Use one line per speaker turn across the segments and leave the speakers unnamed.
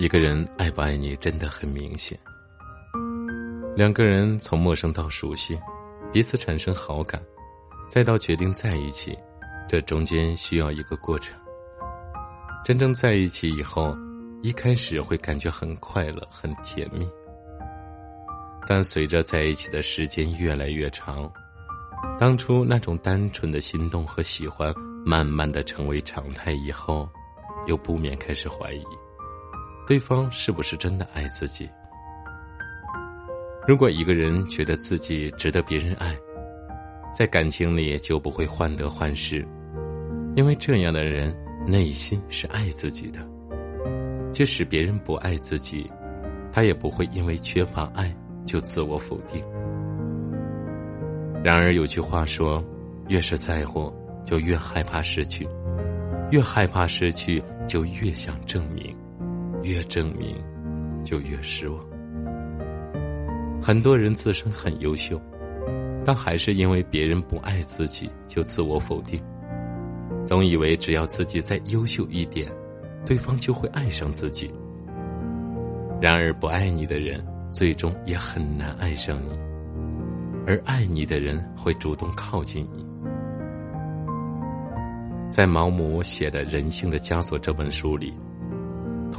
一个人爱不爱你真的很明显。两个人从陌生到熟悉，彼此产生好感，再到决定在一起，这中间需要一个过程。真正在一起以后，一开始会感觉很快乐、很甜蜜，但随着在一起的时间越来越长，当初那种单纯的心动和喜欢，慢慢的成为常态以后，又不免开始怀疑，对方是不是真的爱自己。如果一个人觉得自己值得别人爱，在感情里就不会患得患失，因为这样的人内心是爱自己的。即使别人不爱自己，他也不会因为缺乏爱就自我否定。然而有句话说：“越是在乎，就越害怕失去；越害怕失去，就越想证明；越证明，就越失望。”很多人自身很优秀，但还是因为别人不爱自己就自我否定，总以为只要自己再优秀一点，对方就会爱上自己。然而不爱你的人，最终也很难爱上你，而爱你的人会主动靠近你。在毛姆写的《人性的枷锁》这本书里，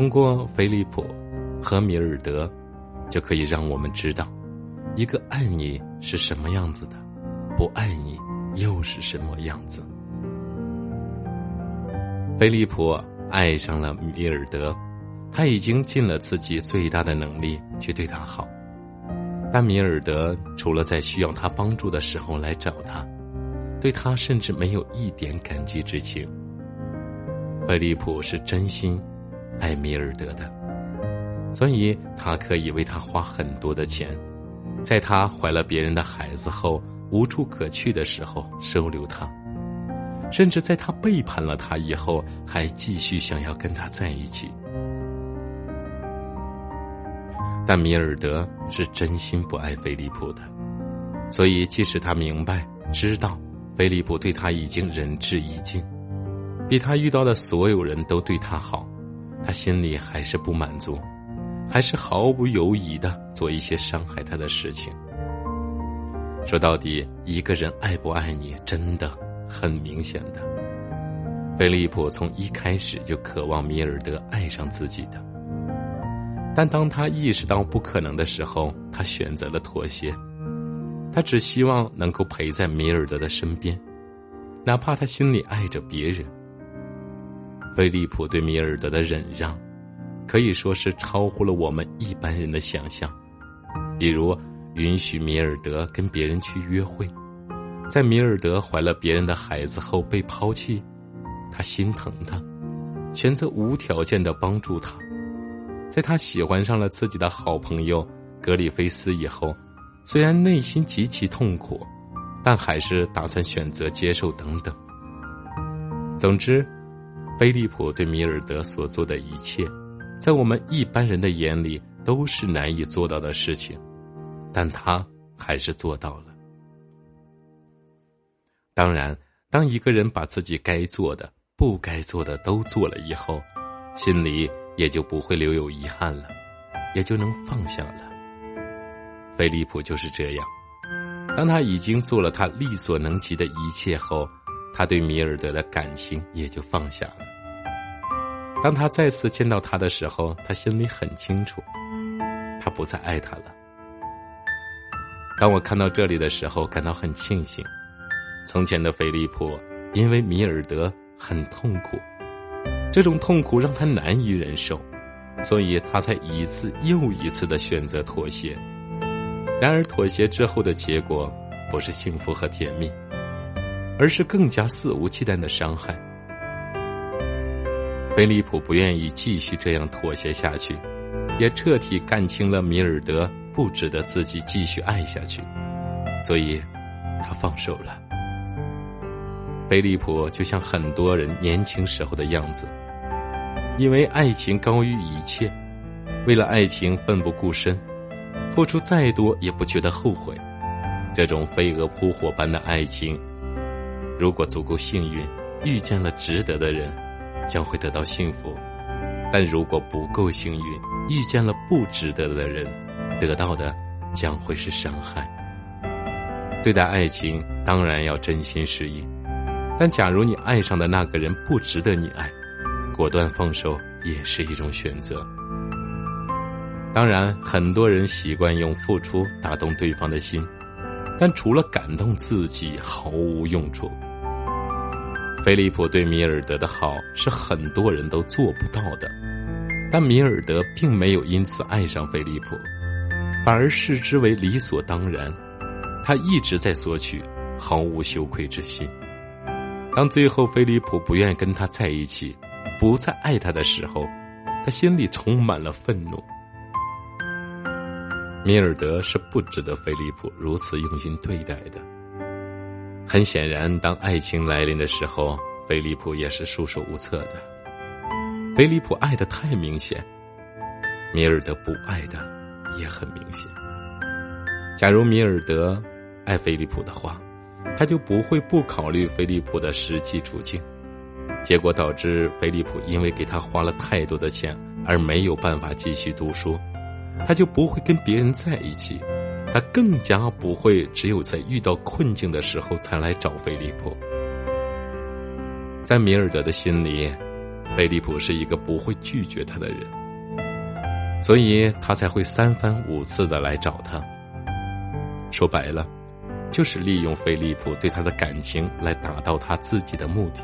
通过菲利普和米尔德。就可以让我们知道，一个爱你是什么样子的，不爱你又是什么样子。菲利普爱上了米尔德，他已经尽了自己最大的能力去对他好，但米尔德除了在需要他帮助的时候来找他，对他甚至没有一点感激之情。菲利普是真心爱米尔德的。所以，他可以为他花很多的钱，在他怀了别人的孩子后无处可去的时候收留他，甚至在他背叛了他以后还继续想要跟他在一起。但米尔德是真心不爱菲利普的，所以即使他明白知道菲利普对他已经仁至义尽，比他遇到的所有人都对他好，他心里还是不满足。还是毫不犹豫的做一些伤害他的事情。说到底，一个人爱不爱你，真的很明显的。菲利普从一开始就渴望米尔德爱上自己的，但当他意识到不可能的时候，他选择了妥协。他只希望能够陪在米尔德的身边，哪怕他心里爱着别人。菲利普对米尔德的忍让。可以说是超乎了我们一般人的想象，比如允许米尔德跟别人去约会，在米尔德怀了别人的孩子后被抛弃，他心疼他，选择无条件的帮助他，在他喜欢上了自己的好朋友格里菲斯以后，虽然内心极其痛苦，但还是打算选择接受等等。总之，菲利普对米尔德所做的一切。在我们一般人的眼里都是难以做到的事情，但他还是做到了。当然，当一个人把自己该做的、不该做的都做了以后，心里也就不会留有遗憾了，也就能放下了。菲利普就是这样，当他已经做了他力所能及的一切后，他对米尔德的感情也就放下了。当他再次见到他的时候，他心里很清楚，他不再爱他了。当我看到这里的时候，感到很庆幸。从前的菲利普因为米尔德很痛苦，这种痛苦让他难以忍受，所以他才一次又一次的选择妥协。然而，妥协之后的结果不是幸福和甜蜜，而是更加肆无忌惮的伤害。菲利普不愿意继续这样妥协下去，也彻底看清了米尔德不值得自己继续爱下去，所以，他放手了。菲利普就像很多人年轻时候的样子，因为爱情高于一切，为了爱情奋不顾身，付出再多也不觉得后悔。这种飞蛾扑火般的爱情，如果足够幸运，遇见了值得的人。将会得到幸福，但如果不够幸运，遇见了不值得的人，得到的将会是伤害。对待爱情，当然要真心实意，但假如你爱上的那个人不值得你爱，果断放手也是一种选择。当然，很多人习惯用付出打动对方的心，但除了感动自己，毫无用处。菲利普对米尔德的好是很多人都做不到的，但米尔德并没有因此爱上菲利普，反而视之为理所当然。他一直在索取，毫无羞愧之心。当最后菲利普不愿跟他在一起，不再爱他的时候，他心里充满了愤怒。米尔德是不值得菲利普如此用心对待的。很显然，当爱情来临的时候，菲利普也是束手无策的。菲利普爱的太明显，米尔德不爱的也很明显。假如米尔德爱菲利普的话，他就不会不考虑菲利普的实际处境，结果导致菲利普因为给他花了太多的钱而没有办法继续读书，他就不会跟别人在一起。他更加不会只有在遇到困境的时候才来找菲利普。在米尔德的心里，菲利普是一个不会拒绝他的人，所以他才会三番五次的来找他。说白了，就是利用菲利普对他的感情来达到他自己的目的。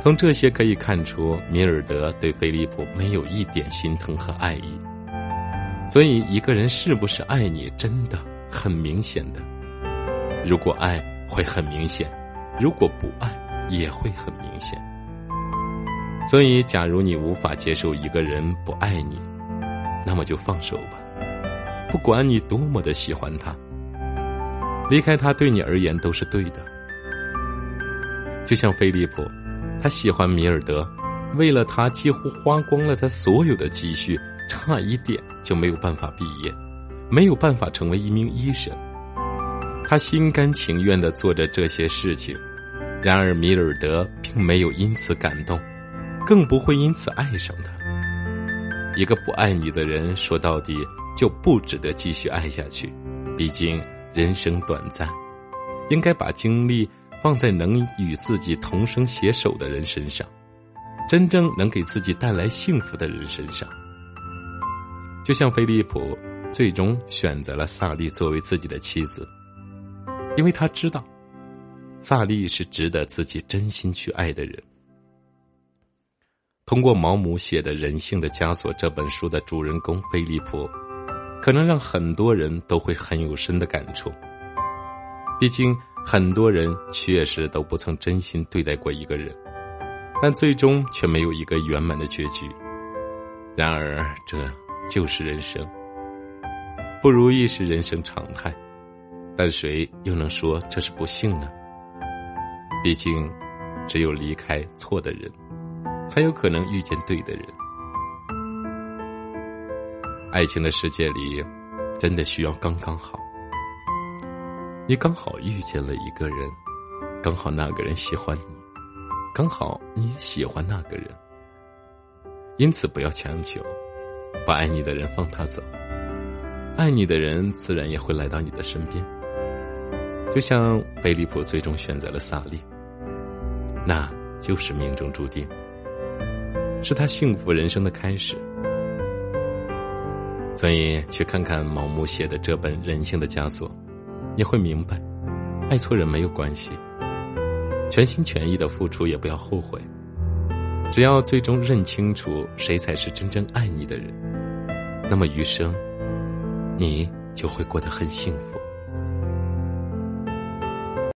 从这些可以看出，米尔德对菲利普没有一点心疼和爱意。所以，一个人是不是爱你，真的很明显的。如果爱，会很明显；如果不爱，也会很明显。所以，假如你无法接受一个人不爱你，那么就放手吧。不管你多么的喜欢他，离开他对你而言都是对的。就像菲利普，他喜欢米尔德，为了他几乎花光了他所有的积蓄。差一点就没有办法毕业，没有办法成为一名医生。他心甘情愿的做着这些事情，然而米尔德并没有因此感动，更不会因此爱上他。一个不爱你的人，说到底就不值得继续爱下去。毕竟人生短暂，应该把精力放在能与自己同生携手的人身上，真正能给自己带来幸福的人身上。就像菲利普最终选择了萨利作为自己的妻子，因为他知道，萨利是值得自己真心去爱的人。通过毛姆写的《人性的枷锁》这本书的主人公菲利普，可能让很多人都会很有深的感触。毕竟很多人确实都不曾真心对待过一个人，但最终却没有一个圆满的结局。然而这。就是人生，不如意是人生常态，但谁又能说这是不幸呢？毕竟，只有离开错的人，才有可能遇见对的人。爱情的世界里，真的需要刚刚好。你刚好遇见了一个人，刚好那个人喜欢你，刚好你也喜欢那个人，因此不要强求。不爱你的人放他走，爱你的人自然也会来到你的身边。就像菲利普最终选择了萨利，那就是命中注定，是他幸福人生的开始。所以，去看看毛姆写的这本《人性的枷锁》，你会明白，爱错人没有关系，全心全意的付出也不要后悔，只要最终认清楚谁才是真正爱你的人。那么余生，你就会过得很幸福。